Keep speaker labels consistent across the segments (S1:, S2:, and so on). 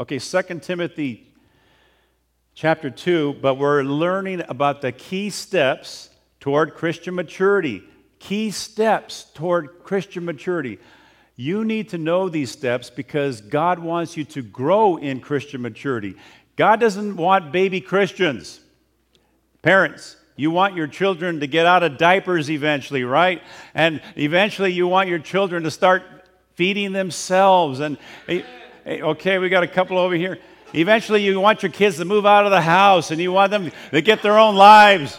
S1: Okay, 2 Timothy chapter 2, but we're learning about the key steps toward Christian maturity. Key steps toward Christian maturity. You need to know these steps because God wants you to grow in Christian maturity. God doesn't want baby Christians. Parents, you want your children to get out of diapers eventually, right? And eventually you want your children to start feeding themselves. And okay, we got a couple over here. Eventually you want your kids to move out of the house and you want them to get their own lives.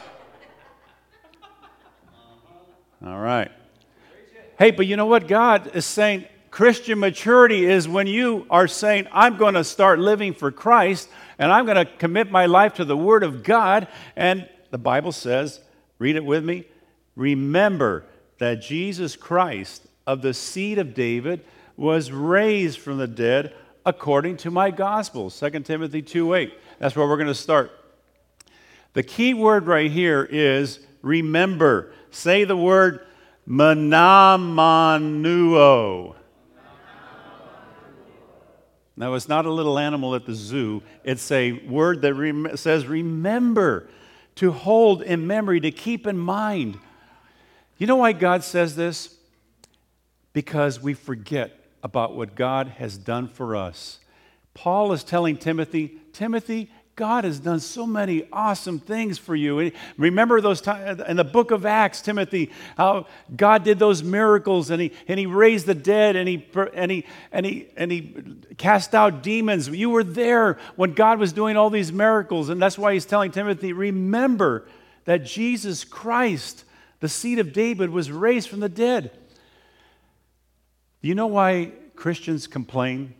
S1: All right. Hey, but you know what? God is saying Christian maturity is when you are saying, I'm going to start living for Christ and I'm going to commit my life to the Word of God. And the Bible says, read it with me, remember that Jesus Christ of the seed of David was raised from the dead according to my gospel. 2 Timothy 2 8. That's where we're going to start. The key word right here is remember. Say the word mnemoneuo. Now, it's not a little animal at the zoo. It's a word that rem- says remember, to hold in memory, to keep in mind. You know why God says this? Because we forget about what God has done for us. Paul is telling Timothy, Timothy, God has done so many awesome things for you. remember those times in the book of Acts, Timothy, how God did those miracles and he, and he raised the dead and he, and, he, and, he, and he cast out demons. You were there when God was doing all these miracles. And that's why he's telling Timothy, remember that Jesus Christ, the seed of David, was raised from the dead. Do you know why Christians complain?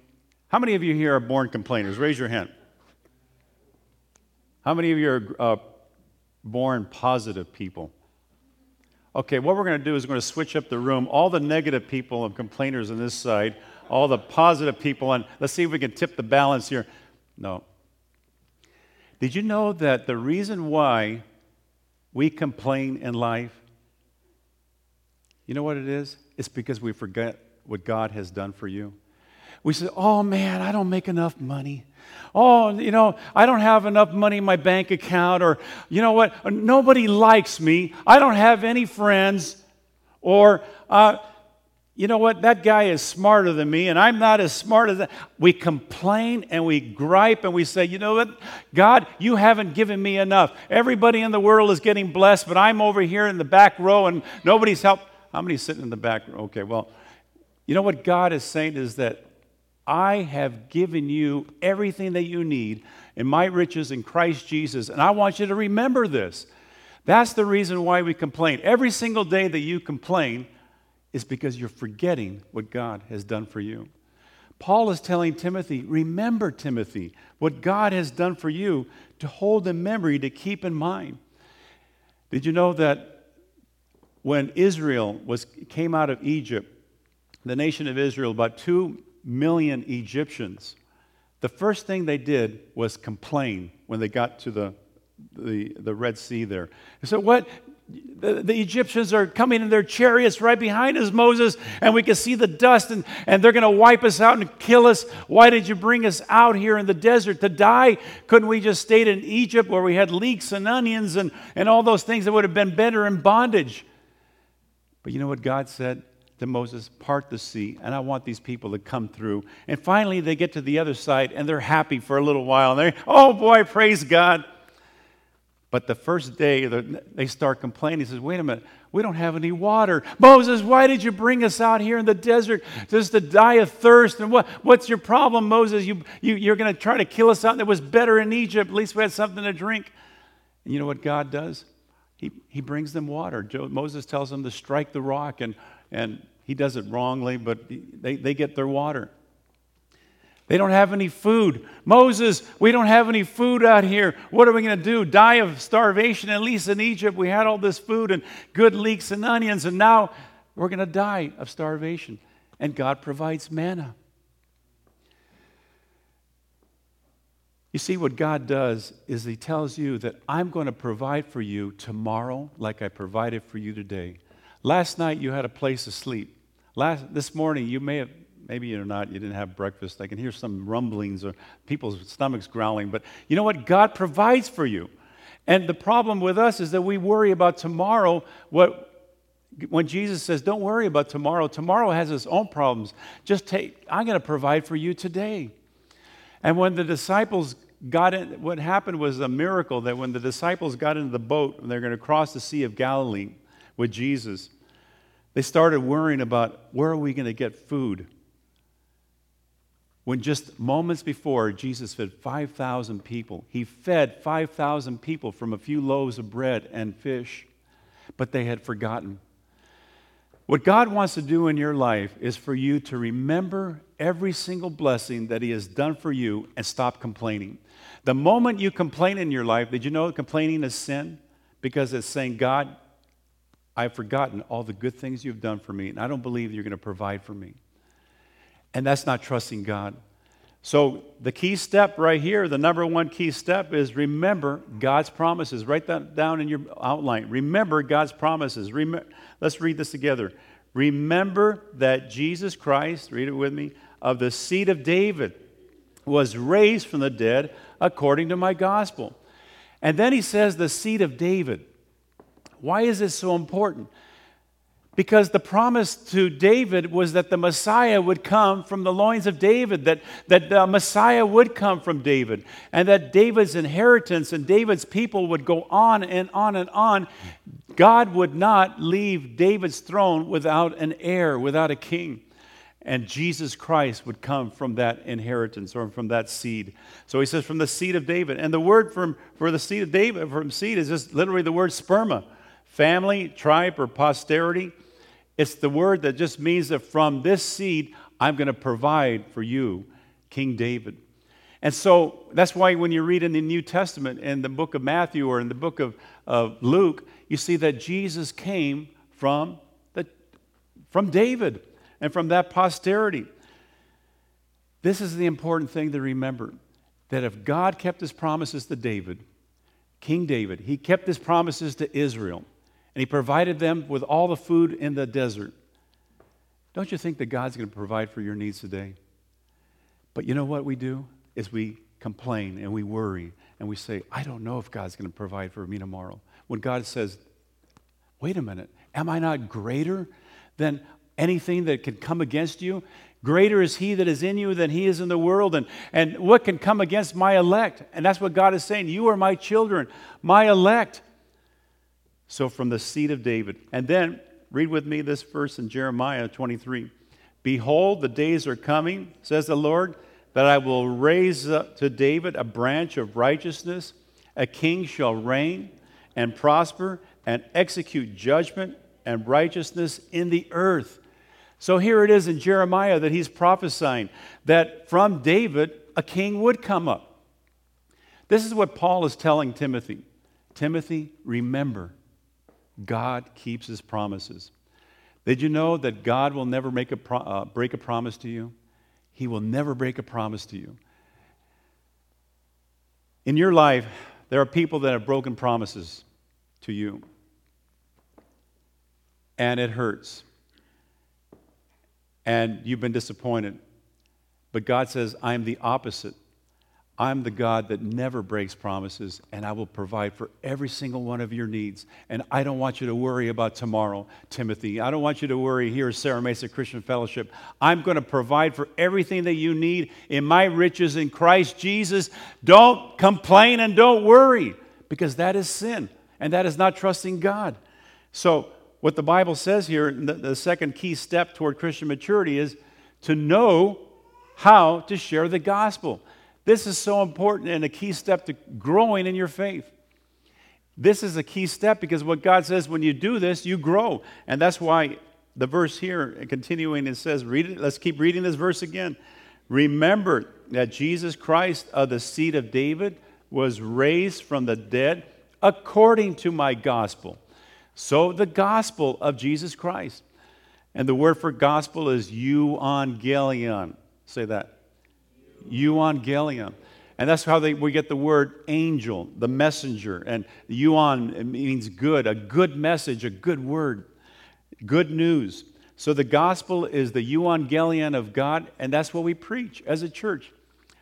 S1: How many of you here are born complainers? Raise your hand. How many of you are uh, born positive people? Okay, what we're going to do is we're going to switch up the room. All the negative people and complainers on this side, all the positive people, and let's see if we can tip the balance here. No. Did you know that the reason why we complain in life, you know what it is? It's because we forget what God has done for you. We say, oh man, I don't make enough money. Oh, you know, I don't have enough money in my bank account, or you know what, nobody likes me. I don't have any friends, or uh, you know what, that guy is smarter than me, and I'm not as smart as that. We complain and we gripe and we say, you know what, God, you haven't given me enough. Everybody in the world is getting blessed, but I'm over here in the back row and nobody's helped. How many sitting in the back? Okay, well, you know what God is saying is that I have given you everything that you need in my riches in Christ Jesus. And I want you to remember this. That's the reason why we complain. Every single day that you complain is because you're forgetting what God has done for you. Paul is telling Timothy, remember, Timothy, what God has done for you to hold in memory, to keep in mind. Did you know that when Israel was, came out of Egypt, the nation of Israel, about two million Egyptians, the first thing they did was complain when they got to the, the, the Red Sea there. They said, What? The, the, Egyptians are coming in their chariots right behind us, Moses, and we can see the dust, and, and they're going to wipe us out and kill us. Why did you bring us out here in the desert to die? Couldn't we just stayed in Egypt where we had leeks and onions and, and all those things that would have been better in bondage? But you know what God said? To Moses, Part the sea, and I want these people to come through. And finally, they get to the other side and they're happy for a little while. And they're, oh boy, praise God. But the first day, they start complaining. He says, Wait a minute, we don't have any water. Moses, why did you bring us out here in the desert just to die of thirst? And what, what's your problem, Moses? You, you, you're going to try to kill us out. It was better in Egypt. At least we had something to drink. And you know what God does? He, he brings them water. Moses tells them to strike the rock, and, and he does it wrongly, but they, they get their water. They don't have any food. Moses, we don't have any food out here. What are we going to do? Die of starvation? At least in Egypt, we had all this food and good leeks and onions, and now we're going to die of starvation. And God provides manna. You see, what God does is He tells you that I'm going to provide for you tomorrow like I provided for you today. Last night you had a place to sleep. Last, this morning you may have maybe you're not, you didn't have breakfast. I can hear some rumblings or people's stomachs growling. But you know what? God provides for you. And the problem with us is that we worry about tomorrow. What when Jesus says, Don't worry about tomorrow, tomorrow has its own problems. Just take, I'm going to provide for you today. And when the disciples got in, what happened was a miracle that when the disciples got into the boat and they're going to cross the Sea of Galilee with Jesus, they started worrying about where are we going to get food? When just moments before Jesus fed 5,000 people, he fed 5,000 people from a few loaves of bread and fish, but they had forgotten. What God wants to do in your life is for you to remember every single blessing that He has done for you and stop complaining. The moment you complain in your life, did you know complaining is sin? Because it's saying, God, I've forgotten all the good things you've done for me, and I don't believe you're going to provide for me. And that's not trusting God. So, the key step right here, the number one key step is remember God's promises. Write that down in your outline. Remember God's promises. Let's read this together. Remember that Jesus Christ, read it with me, of the seed of David was raised from the dead according to my gospel. And then he says, the seed of David. Why is this so important? Because the promise to David was that the Messiah would come from the loins of David, that, that the Messiah would come from David, and that David's inheritance and David's people would go on and on and on. God would not leave David's throne without an heir, without a king. And Jesus Christ would come from that inheritance or from that seed. So he says, from the seed of David. And the word from, for the seed of David, from seed, is just literally the word sperma family, tribe, or posterity. It's the word that just means that from this seed, I'm going to provide for you, King David. And so that's why when you read in the New Testament, in the book of Matthew or in the book of, of Luke, you see that Jesus came from, the, from David and from that posterity. This is the important thing to remember that if God kept his promises to David, King David, he kept his promises to Israel and he provided them with all the food in the desert. Don't you think that God's going to provide for your needs today? But you know what we do? Is we complain and we worry and we say, I don't know if God's going to provide for me tomorrow. When God says, wait a minute, am I not greater than anything that can come against you? Greater is he that is in you than he is in the world. And, and what can come against my elect? And that's what God is saying. You are my children, my elect. So from the seed of David. And then read with me this verse in Jeremiah 23. Behold, the days are coming, says the Lord, that I will raise up to David a branch of righteousness. A king shall reign and prosper and execute judgment and righteousness in the earth. So here it is in Jeremiah that he's prophesying that from David a king would come up. This is what Paul is telling Timothy Timothy, remember God keeps his promises. Did you know that God will never make a pro- uh, break a promise to you? He will never break a promise to you. In your life, there are people that have broken promises to you, and it hurts. And you've been disappointed. But God says, I'm the opposite. I'm the God that never breaks promises, and I will provide for every single one of your needs. And I don't want you to worry about tomorrow, Timothy. I don't want you to worry here at Serra Mesa Christian Fellowship. I'm going to provide for everything that you need in my riches in Christ Jesus. Don't complain and don't worry, because that is sin, and that is not trusting God. So, what the Bible says here, the, the second key step toward Christian maturity is to know how to share the gospel. This is so important and a key step to growing in your faith. This is a key step because what God says when you do this, you grow. And that's why the verse here, continuing, it says, read it, let's keep reading this verse again. Remember that Jesus Christ of the seed of David was raised from the dead according to my gospel. So the gospel of Jesus Christ. And the word for gospel is euangelion. Say that euangelion. And that's how they, we get the word angel, the messenger. And euon means good, a good message, a good word, good news. So the gospel is the euangelion of God, and that's what we preach as a church.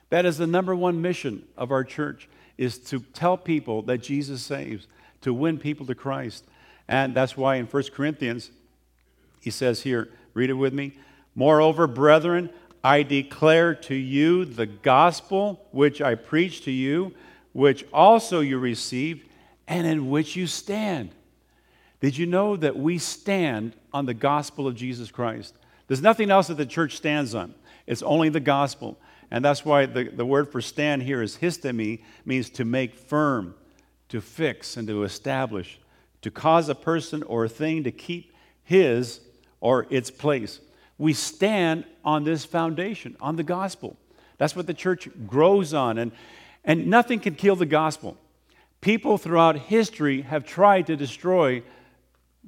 S1: That is the number one mission of our church is to tell people that Jesus saves, to win people to Christ. And that's why in 1 Corinthians, he says here, read it with me. Moreover, brethren, I declare to you the gospel which I preached to you, which also you received, and in which you stand. Did you know that we stand on the gospel of Jesus Christ? There's nothing else that the church stands on, it's only the gospel. And that's why the, the word for stand here is histemi, means to make firm, to fix, and to establish, to cause a person or a thing to keep his or its place. We stand on this foundation, on the gospel. That's what the church grows on. And, and nothing can kill the gospel. People throughout history have tried to destroy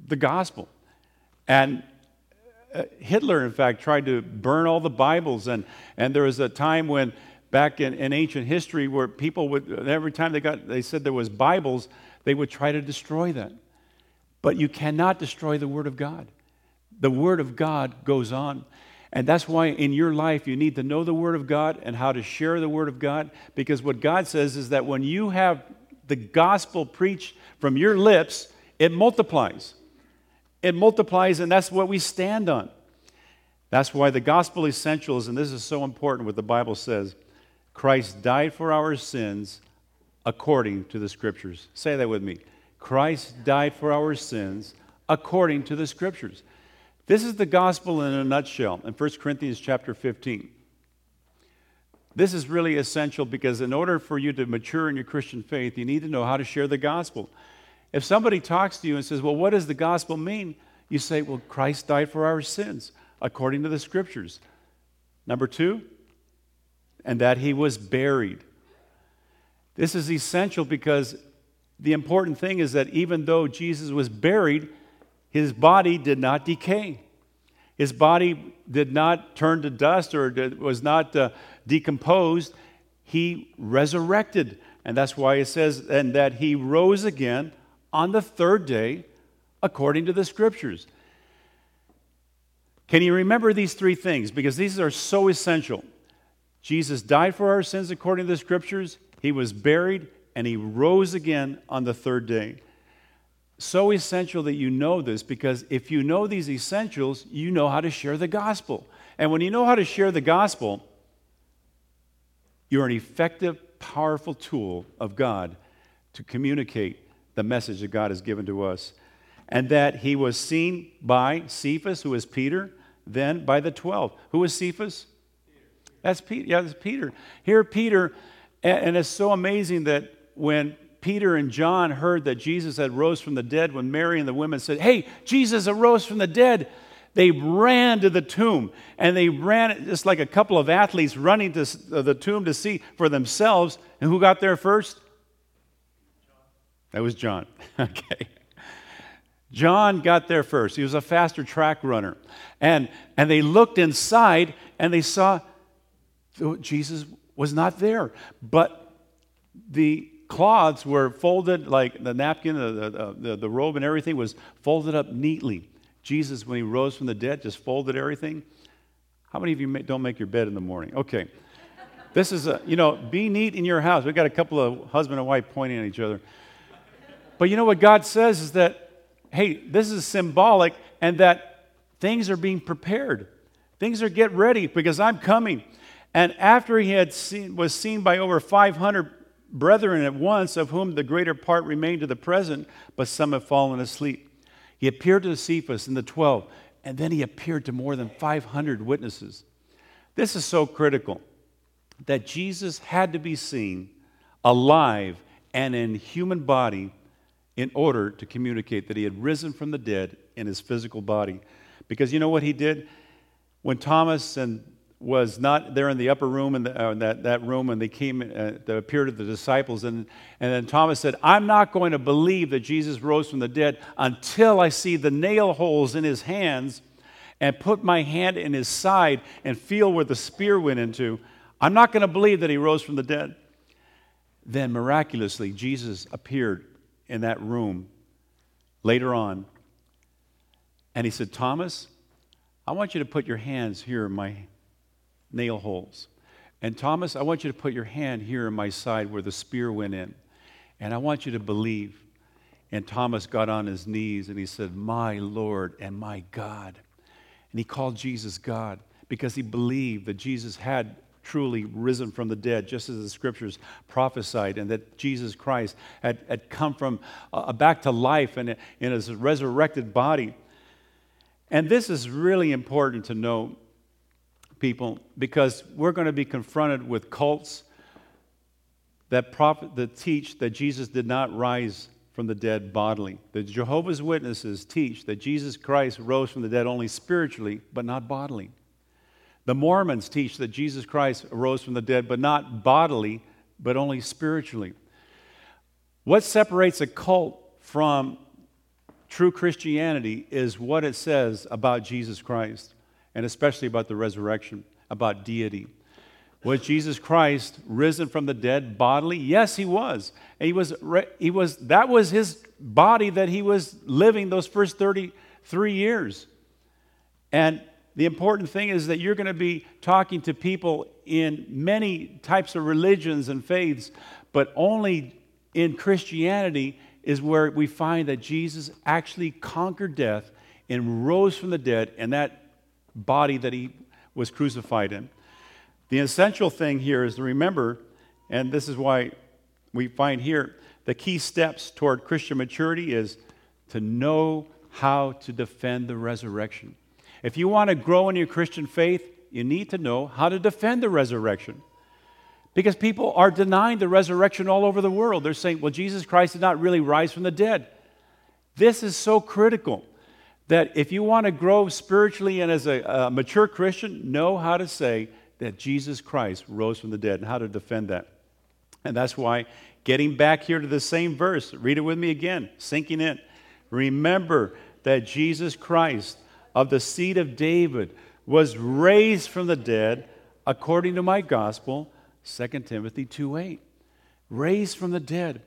S1: the gospel. And uh, Hitler, in fact, tried to burn all the Bibles. And, and there was a time when, back in, in ancient history, where people would, every time they, got, they said there was Bibles, they would try to destroy that. But you cannot destroy the Word of God. The Word of God goes on. And that's why in your life you need to know the Word of God and how to share the Word of God. Because what God says is that when you have the gospel preached from your lips, it multiplies. It multiplies, and that's what we stand on. That's why the gospel essentials, and this is so important what the Bible says Christ died for our sins according to the scriptures. Say that with me. Christ died for our sins according to the scriptures. This is the gospel in a nutshell in 1 Corinthians chapter 15. This is really essential because in order for you to mature in your Christian faith, you need to know how to share the gospel. If somebody talks to you and says, Well, what does the gospel mean? You say, Well, Christ died for our sins, according to the scriptures. Number two, and that he was buried. This is essential because the important thing is that even though Jesus was buried, his body did not decay. His body did not turn to dust or was not uh, decomposed. He resurrected. And that's why it says, and that he rose again on the third day according to the scriptures. Can you remember these three things? Because these are so essential. Jesus died for our sins according to the scriptures, he was buried, and he rose again on the third day. So essential that you know this because if you know these essentials, you know how to share the gospel. And when you know how to share the gospel, you're an effective, powerful tool of God to communicate the message that God has given to us. And that he was seen by Cephas, who is Peter, then by the 12. Who is Cephas? That's Peter. Yeah, that's Peter. Here, Peter, and it's so amazing that when Peter and John heard that Jesus had rose from the dead, when Mary and the women said, Hey, Jesus arose from the dead, they ran to the tomb. And they ran just like a couple of athletes running to uh, the tomb to see for themselves. And who got there first? That was John. okay. John got there first. He was a faster track runner. And, and they looked inside and they saw Jesus was not there. But the cloths were folded, like the napkin, the, the, the, robe, and everything was folded up neatly. Jesus, when he rose from the dead, just folded everything. How many of you don't make your bed in the morning? Okay. This is a, you know, be neat in your house. We've got a couple of husband and wife pointing at each other. But you know what God says is that, hey, this is symbolic and that things are being prepared. Things are get ready because I'm coming. And after he had seen, was seen by over 500 brethren at once, of whom the greater part remain to the present, but some have fallen asleep. He appeared to Cephas and the 12, and then he appeared to more than 500 witnesses. This is so critical that Jesus had to be seen alive and in human body in order to communicate that he had risen from the dead in his physical body. Because you know what he did? When Thomas and was not there in the upper room in, the, uh, that, that room and they came uh, they appeared to the disciples. And, and then thomas said i'm not going to believe that jesus rose from the dead until i see the nail holes in his hands and put my hand in his side and feel where the spear went into. I'm not going to believe that he rose from the dead. Then miraculously jesus appeared in that room later on. And he said, Thomas, I want you to put your hands here in my nail holes. And Thomas, I want you to put your hand here in my side where the spear went in. And I want you to believe. And Thomas got on his knees and he said, My Lord and my God. And he called Jesus God because he believed that Jesus had truly risen from the dead, just as the scriptures prophesied, and that Jesus Christ had, had come from uh, back to life in, in his resurrected body. And this is really important to know, people, because we're going to be confronted with cults that, prophet, that teach that Jesus did not rise from the dead bodily. The Jehovah's Witnesses teach that Jesus Christ rose from the dead only spiritually, but not bodily. The Mormons teach that Jesus Christ rose from the dead, but not bodily, but only spiritually. What separates a cult from true Christianity is what it says about Jesus Christ, and especially about the resurrection, about deity. Was Jesus Christ risen from the dead bodily? Yes, he was. He was, he was that was his body that he was living those first 33 years. And the important thing is that you're going to be talking to people in many types of religions and faiths, but only in Christianity is where we find that Jesus actually conquered death and rose from the dead and that body that he was crucified in. The essential thing here is to remember, and this is why we find here the key steps toward Christian maturity is to know how to defend the resurrection. If you want to grow in your Christian faith, you need to know how to defend the resurrection. Because people are denying the resurrection all over the world. They're saying, well, Jesus Christ did not really rise from the dead. This is so critical that if you want to grow spiritually and as a, a mature Christian, know how to say that Jesus Christ rose from the dead and how to defend that. And that's why getting back here to the same verse, read it with me again, sinking in. Remember that Jesus Christ of the seed of David was raised from the dead according to my gospel 2 timothy 2.8 raised from the dead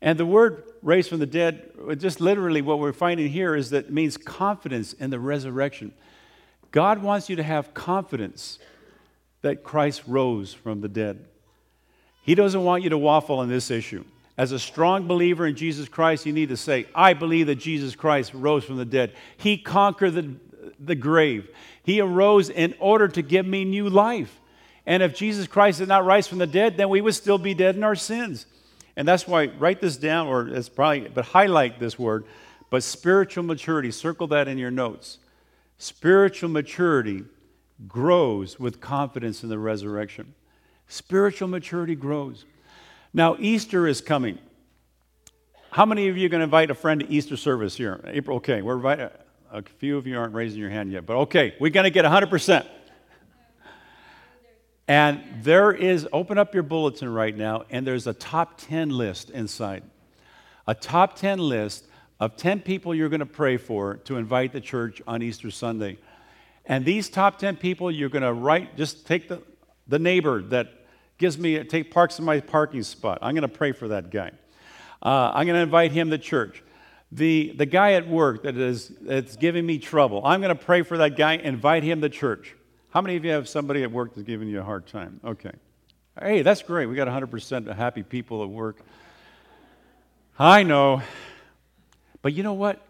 S1: and the word raised from the dead just literally what we're finding here is that it means confidence in the resurrection god wants you to have confidence that christ rose from the dead he doesn't want you to waffle on this issue as a strong believer in Jesus Christ, you need to say, I believe that Jesus Christ rose from the dead. He conquered the, the grave. He arose in order to give me new life. And if Jesus Christ did not rise from the dead, then we would still be dead in our sins. And that's why, write this down, or it's probably, but highlight this word. But spiritual maturity, circle that in your notes. Spiritual maturity grows with confidence in the resurrection. Spiritual maturity grows. Now, Easter is coming. How many of you are going to invite a friend to Easter service here? April, okay, we're inviting. A few of you aren't raising your hand yet, but okay, we're going to get 100%. And there is, open up your bulletin right now, and there's a top 10 list inside. A top 10 list of 10 people you're going to pray for to invite the church on Easter Sunday. And these top 10 people, you're going to write, just take the, the neighbor that gives me, take parks in my parking spot. I'm going to pray for that guy. Uh, I'm going to invite him to church the, the guy at work that is that's giving me trouble. I'm going to pray for that guy, invite him to church. How many of you have somebody at work that's giving you a hard time? Okay. Hey, that's great. We got 100% happy people at work. I know. But you know what?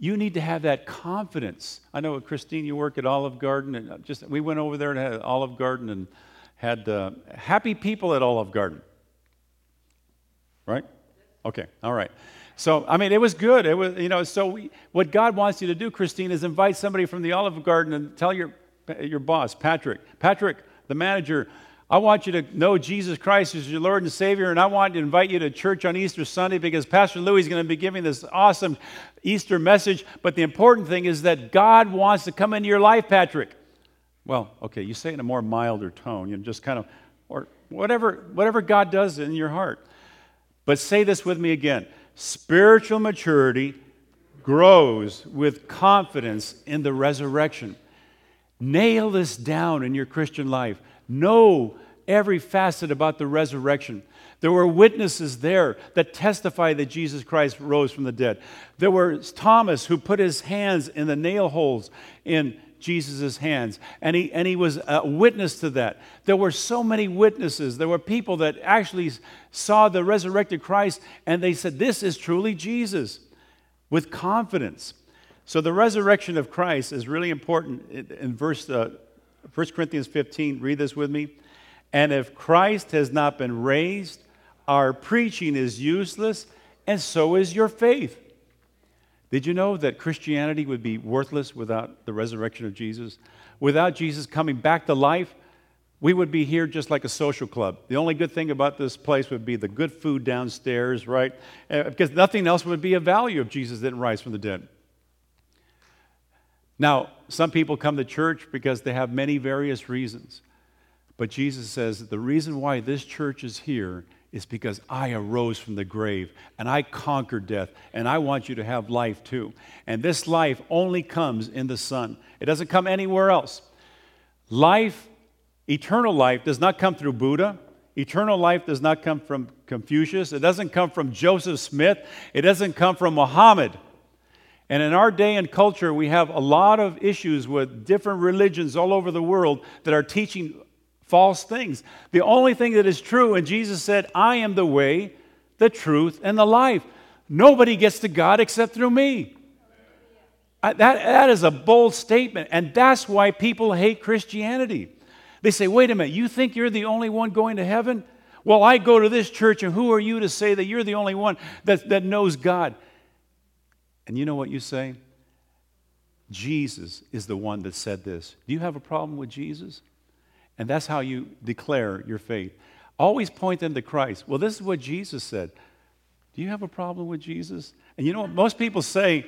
S1: You need to have that confidence. I know, Christine, you work at Olive Garden, and just we went over there and had Olive Garden and had uh, happy people at Olive Garden. Right? Okay, all right. So, I mean, it was good. It was, you know, so we, what God wants you to do, Christine, is invite somebody from the Olive Garden and tell your, your boss, Patrick, Patrick, the manager, I want you to know Jesus Christ as your Lord and Savior, and I want to invite you to church on Easter Sunday because Pastor Louis is going to be giving this awesome Easter message. But the important thing is that God wants to come into your life, Patrick. Well, okay, you say it in a more milder tone, you know, just kind of, or whatever, whatever God does in your heart. But say this with me again spiritual maturity grows with confidence in the resurrection. Nail this down in your Christian life. Know every facet about the resurrection. There were witnesses there that testify that Jesus Christ rose from the dead. There was Thomas who put his hands in the nail holes in, Jesus' hands. And he, and he was a witness to that. There were so many witnesses. There were people that actually saw the resurrected Christ and they said, This is truly Jesus with confidence. So the resurrection of Christ is really important in verse uh, 1 Corinthians 15. Read this with me. And if Christ has not been raised, our preaching is useless, and so is your faith. Did you know that Christianity would be worthless without the resurrection of Jesus? Without Jesus coming back to life, we would be here just like a social club. The only good thing about this place would be the good food downstairs, right? Uh, because nothing else would be of value if Jesus didn't rise from the dead. Now, some people come to church because they have many various reasons. But Jesus says the reason why this church is here is because I arose from the grave and I conquered death, and I want you to have life too. And this life only comes in the Son, it doesn't come anywhere else. Life, eternal life, does not come through Buddha. Eternal life does not come from Confucius. It doesn't come from Joseph Smith. It doesn't come from Muhammad. And in our day and culture, we have a lot of issues with different religions all over the world that are teaching false things. The only thing that is true, and Jesus said, I am the way, the truth, and the life. Nobody gets to God except through me. I, that, that is a bold statement, and that's why people hate Christianity. They say, wait a minute, you think you're the only one going to heaven? Well, I go to this church, and who are you to say that you're the only one that, that knows God? And you know what you say? Jesus is the one that said this. Do you have a problem with Jesus? And that's how you declare your faith. Always point them to Christ. Well, this is what Jesus said. Do you have a problem with Jesus? And you know what? Most people say,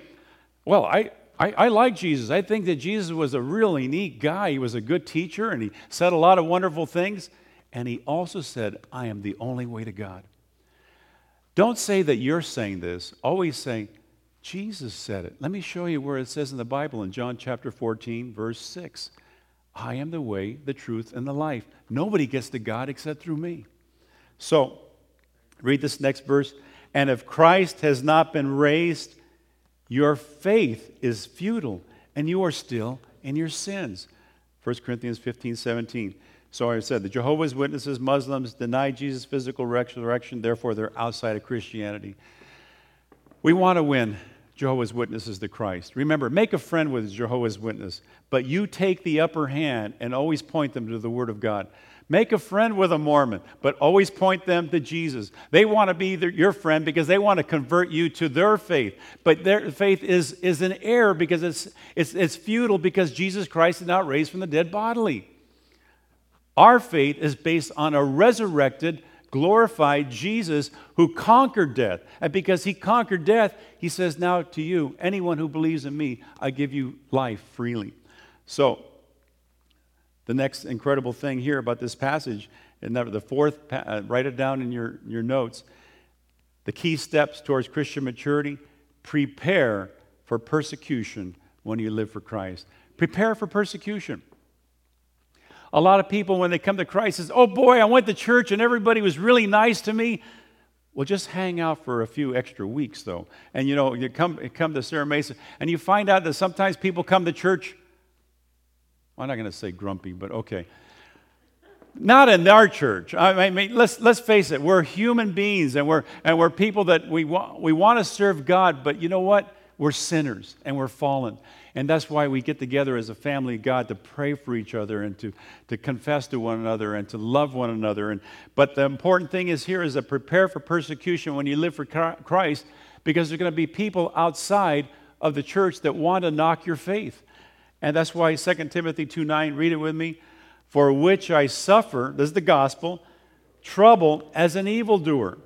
S1: well, I, I, I, like Jesus. I think that Jesus was a really neat guy. He was a good teacher and he said a lot of wonderful things. And he also said, I am the only way to God. Don't say that you're saying this. Always say, Jesus said it. Let me show you where it says in the Bible in John chapter 14, verse 6. I am the way, the truth, and the life. Nobody gets to God except through me. So, read this next verse. And if Christ has not been raised, your faith is futile, and you are still in your sins. 1 Corinthians 15, 17. So I said the Jehovah's Witnesses, Muslims deny Jesus' physical resurrection, therefore they're outside of Christianity. We want to win Jehovah's Witnesses to Christ. Remember, make a friend with Jehovah's Witness, but you take the upper hand and always point them to the Word of God. Make a friend with a Mormon, but always point them to Jesus. They want to be your friend because they want to convert you to their faith. But their faith is, is an error because it's, it's, it's futile because Jesus Christ is not raised from the dead bodily. Our faith is based on a resurrected, glorified Jesus who conquered death. And because he conquered death, he says, Now to you, anyone who believes in me, I give you life freely. So, the next incredible thing here about this passage, and the fourth, uh, write it down in your, your notes. The key steps towards Christian maturity prepare for persecution when you live for Christ. Prepare for persecution. A lot of people, when they come to Christ, says, "Oh boy, I went to church and everybody was really nice to me." Well, just hang out for a few extra weeks, though, and you know you come you come to Serra Mesa, and you find out that sometimes people come to church. Well, I'm not going to say grumpy, but okay. Not in our church. I mean, let's, let's face it. We're human beings, and we're, and we're people that we, wa- we want to serve God, but you know what? We're sinners, and we're fallen. And that's why we get together as a family of God to pray for each other and to, to confess to one another and to love one another. And, but the important thing is here is to prepare for persecution when you live for Christ because there's going to be people outside of the church that want to knock your faith. And that's why 2 Timothy 2 9, read it with me. For which I suffer, this is the gospel, trouble as an evildoer,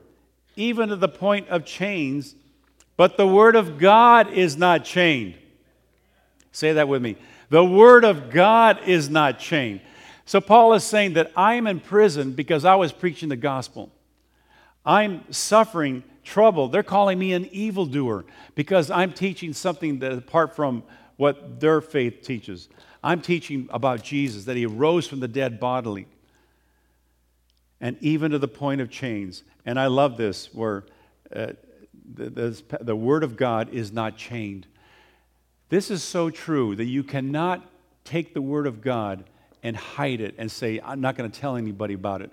S1: even to the point of chains. But the word of God is not chained. Say that with me. The Word of God is not chained. So Paul is saying that I'm in prison because I was preaching the gospel. I'm suffering trouble. They're calling me an evildoer because I'm teaching something that apart from what their faith teaches. I'm teaching about Jesus, that he rose from the dead bodily. And even to the point of chains. And I love this, where uh, the, the, the Word of God is not chained. This is so true that you cannot take the Word of God and hide it and say, I'm not going to tell anybody about it.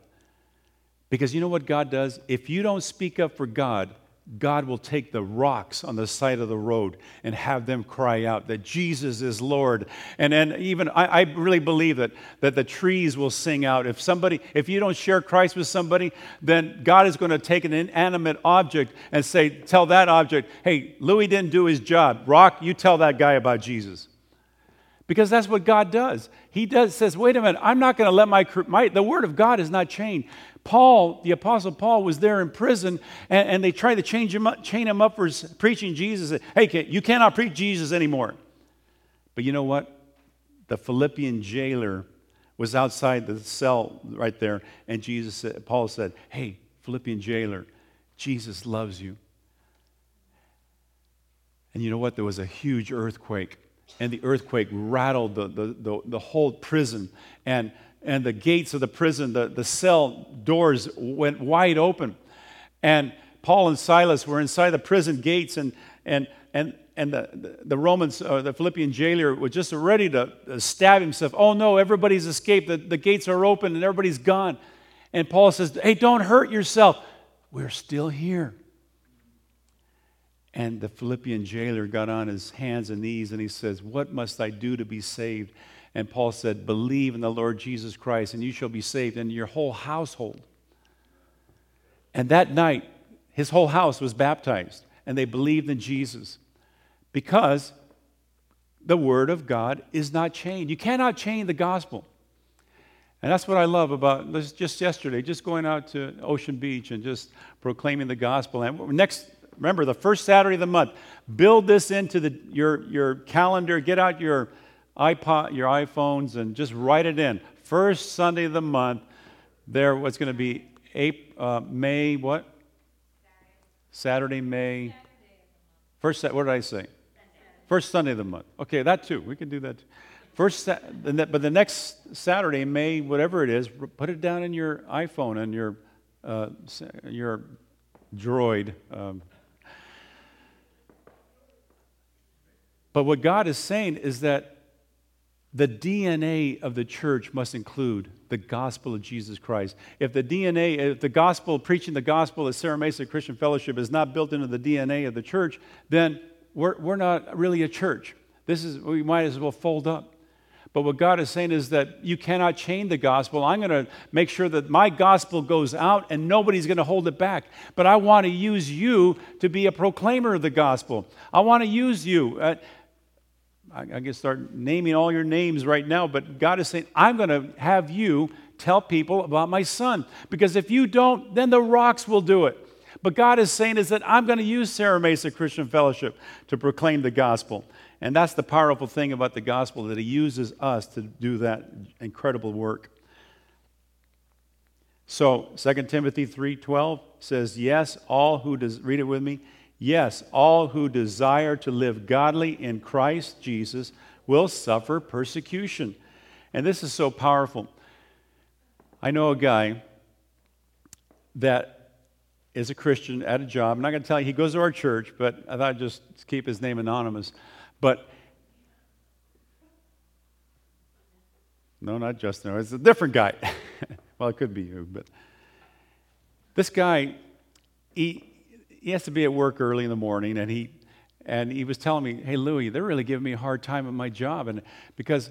S1: Because you know what God does? If you don't speak up for God, God will take the rocks on the side of the road and have them cry out that Jesus is Lord. And then even I, I, really believe that, that the trees will sing out. If somebody, if you don't share Christ with somebody, then God is going to take an inanimate object and say, tell that object, hey, Louis didn't do his job. Rock, you tell that guy about Jesus. Because that's what God does. He does says, wait a minute, I'm not going to let my, my the word of God is not chained." Paul, the Apostle Paul, was there in prison, and, and they tried to change him up, chain him up for preaching Jesus. Hey, you cannot preach Jesus anymore. But you know what? The Philippian jailer was outside the cell right there, and Jesus Paul said, Hey, Philippian jailer, Jesus loves you. And you know what? There was a huge earthquake, and the earthquake rattled the, the, the, the whole prison. And and the gates of the prison, the, the cell doors went wide open. And Paul and Silas were inside the prison gates, and, and, and, and the, the Romans, or uh, the Philippian jailer, was just ready to stab himself. Oh no, everybody's escaped. The, the gates are open and everybody's gone. And Paul says, Hey, don't hurt yourself. We're still here. And the Philippian jailer got on his hands and knees and he says, What must I do to be saved? And Paul said, Believe in the Lord Jesus Christ, and you shall be saved, and your whole household. And that night, his whole house was baptized, and they believed in Jesus because the Word of God is not chained. You cannot chain the gospel. And that's what I love about just yesterday, just going out to Ocean Beach and just proclaiming the gospel. And next, remember, the first Saturday of the month, build this into the, your, your calendar, get out your iPod, your iPhones, and just write it in. First Sunday of the month, there what's going to be April, uh, May what? Saturday, May. First, what did I say? First Sunday of the month. Okay, that too. We can do that. Too. First, but the next Saturday, May, whatever it is, put it down in your iPhone and your uh, your Droid. Um. But what God is saying is that the DNA of the church must include the gospel of Jesus Christ. If the DNA, if the gospel, preaching the gospel at Serra Mesa Christian Fellowship is not built into the DNA of the church, then we're, we're not really a church. This is, we might as well fold up. But what God is saying is that you cannot chain the gospel. I'm going to make sure that my gospel goes out and nobody's going to hold it back. But I want to use you to be a proclaimer of the gospel. I want to use you. Uh, I, I can start naming all your names right now, but God is saying, I'm going to have you tell people about my son. Because if you don't, then the rocks will do it. But God is saying is that I'm going to use Serra Mesa Christian Fellowship to proclaim the gospel. And that's the powerful thing about the gospel, that He uses us to do that incredible work. So 2 Timothy 3:12 says, Yes, all who does read it with me. Yes, all who desire to live godly in Christ Jesus will suffer persecution. And this is so powerful. I know a guy that is a Christian at a job. I'm not going to tell you, he goes to our church, but I thought I'd just keep his name anonymous. But no, not Justin. It's a different guy. well, it could be you, but this guy, he, he has to be at work early in the morning, and he and he was telling me, "Hey, Louie, they're really giving me a hard time at my job, and because."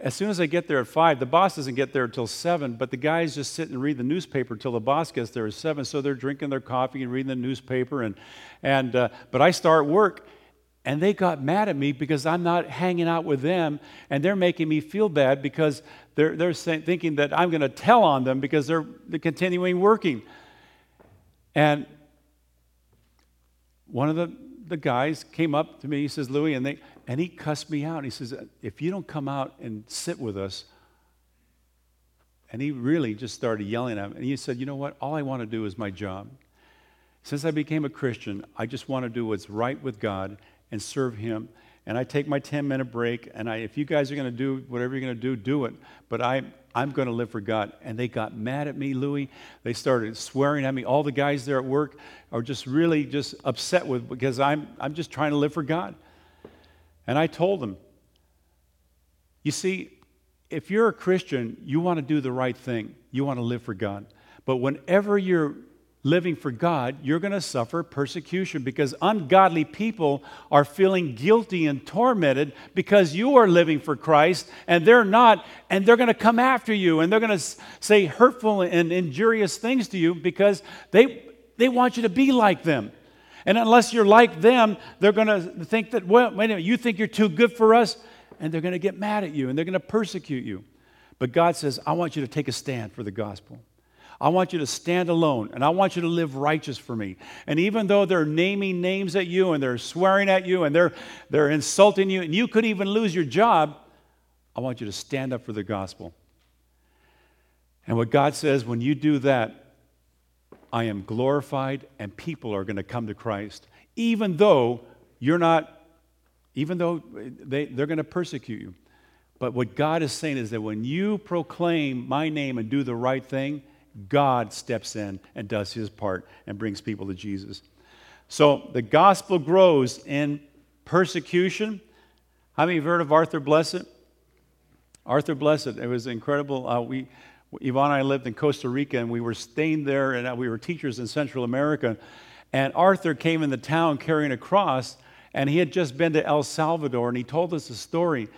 S1: As soon as I get there at five, the boss doesn't get there until seven, but the guys just sit and read the newspaper until the boss gets there at seven. So they're drinking their coffee and reading the newspaper, and and uh, but I start work, and they got mad at me because I'm not hanging out with them, and they're making me feel bad because they're, they're saying, thinking that I'm going to tell on them because they're, they're continuing working. And one of the, the guys came up to me, he says, Louis, and, they, and he cussed me out. He says, if you don't come out and sit with us, and he really just started yelling at me. And he said, you know what? All I want to do is my job. Since I became a Christian, I just want to do what's right with God and serve him and I take my 10 minute break, and I, if you guys are going to do whatever you're going to do, do it. But I, I'm going to live for God. And they got mad at me, Louis. They started swearing at me. All the guys there at work are just really just upset with because I'm, I'm just trying to live for God. And I told them, You see, if you're a Christian, you want to do the right thing, you want to live for God. But whenever you're living for God, you're going to suffer persecution because ungodly people are feeling guilty and tormented because you are living for Christ and they're not, and they're going to come after you and they're going to say hurtful and injurious things to you because they, they want you to be like them. And unless you're like them, they're going to think that, well, wait a minute, you think you're too good for us? And they're going to get mad at you and they're going to persecute you. But God says, I want you to take a stand for the gospel. I want you to stand alone and I want you to live righteous for me. And even though they're naming names at you and they're swearing at you and they're, they're insulting you and you could even lose your job, I want you to stand up for the gospel. And what God says, when you do that, I am glorified and people are going to come to Christ, even though you're not, even though they, they're going to persecute you. But what God is saying is that when you proclaim my name and do the right thing, God steps in and does his part and brings people to Jesus. So the gospel grows in persecution. How many have heard of Arthur Blessitt? Arthur Blessitt, it was incredible. Uh, we, Yvonne and I lived in Costa Rica and we were staying there and uh, we were teachers in Central America. And Arthur came in the town carrying a cross and he had just been to El Salvador and he told us a story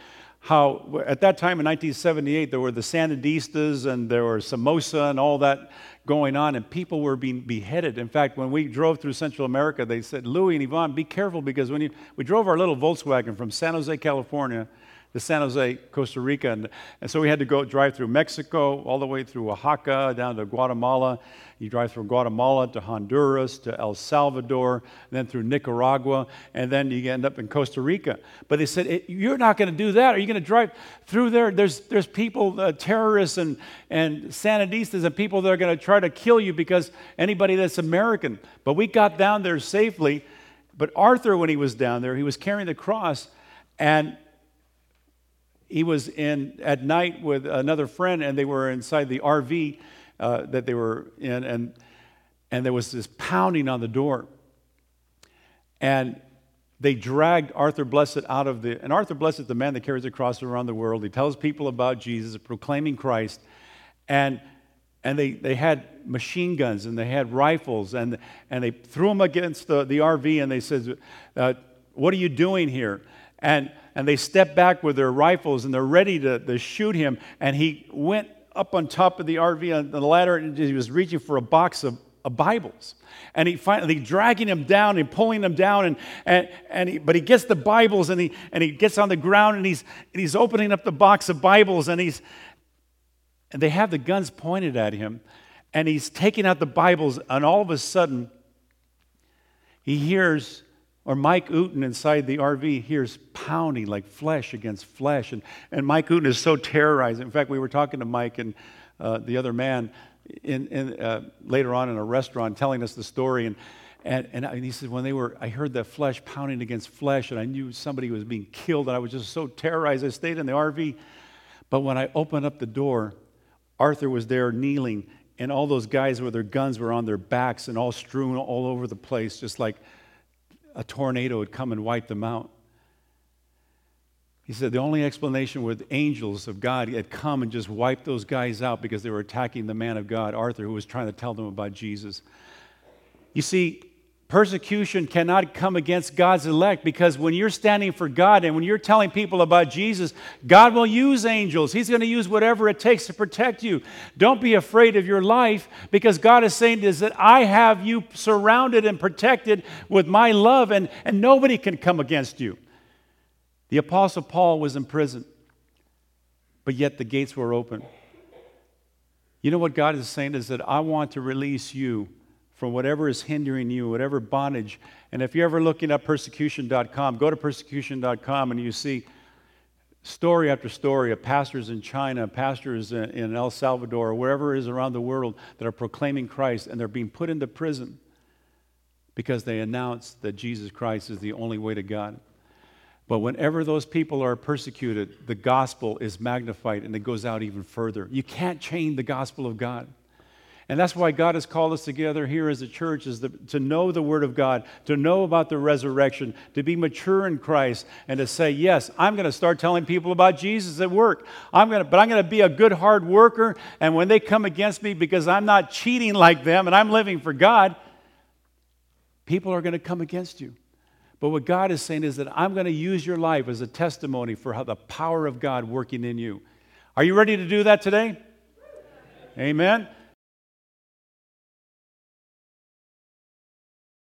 S1: how at that time in 1978 there were the Sandinistas and there were Somoza and all that going on, and people were being beheaded. In fact, when we drove through Central America, they said, Louis and Yvonne, be careful because when you, we drove our little Volkswagen from San Jose, California to San Jose, Costa Rica. And, and so we had to go drive through Mexico, all the way through Oaxaca, down to Guatemala. You drive through Guatemala to Honduras, to El Salvador, then through Nicaragua, and then you end up in Costa Rica. But they said, You're not going to do that. Are you going to drive through there? There's, there's people, uh, terrorists and, and Sandinistas, and people that are going to try to kill you because anybody that's American. But we got down there safely. But Arthur, when he was down there, he was carrying the cross, and he was in at night with another friend, and they were inside the RV uh, that they were in, and and there was this pounding on the door, and they dragged Arthur Blessitt out of the. And Arthur Blessitt, the man that carries the cross around the world, he tells people about Jesus, proclaiming Christ, and and they, they had machine guns and they had rifles and, and they threw them against the, the RV and they said, uh, What are you doing here? And and they stepped back with their rifles and they're ready to, to shoot him. And he went up on top of the RV on the ladder and he was reaching for a box of, of Bibles. And he finally dragging him down and pulling him down. And, and, and he, but he gets the Bibles and he, and he gets on the ground and he's, and he's opening up the box of Bibles and he's, and they have the guns pointed at him. And he's taking out the Bibles and all of a sudden he hears or Mike Uten inside the RV hears pounding like flesh against flesh. And, and Mike Uten is so terrorized. In fact, we were talking to Mike and uh, the other man in, in, uh, later on in a restaurant telling us the story. And, and, and, he said, when they were, I heard that flesh pounding against flesh, and I knew somebody was being killed, and I was just so terrorized. I stayed in the RV. But when I opened up the door, Arthur was there kneeling, and all those guys with their guns were on their backs and all strewn all over the place, just like a tornado would come and wipe them out. He said the only explanation with angels of God had come and just wiped those guys out because they were attacking the man of God, Arthur, who was trying to tell them about Jesus. You see, Persecution cannot come against God's elect because when you're standing for God and when you're telling people about Jesus, God will use angels. He's going to use whatever it takes to protect you. Don't be afraid of your life because God is saying is that I have you surrounded and protected with my love and, and nobody can come against you. The Apostle Paul was in prison, but yet the gates were open. You know what God is saying is that I want to release you from whatever is hindering you, whatever bondage. And if you're ever looking at persecution.com, go to persecution.com and you see story after story of pastors in China, pastors in El Salvador, wherever it is around the world that are proclaiming Christ and they're being put into prison because they announce that Jesus Christ is the only way to God. But whenever those people are persecuted, the gospel is magnified and it goes out even further. You can't chain the gospel of God. And that's why God has called us together here as a church is the, to know the Word of God, to know about the resurrection, to be mature in Christ, and to say, yes, I'm going to start telling people about Jesus at work. I'm going to, but I'm going to be a good hard worker. And when they come against me because I'm not cheating like them and I'm living for God, people are going to come against you. But what God is saying is that I'm going to use your life as a testimony for how the power of God working in you. Are you ready to do that today? Amen.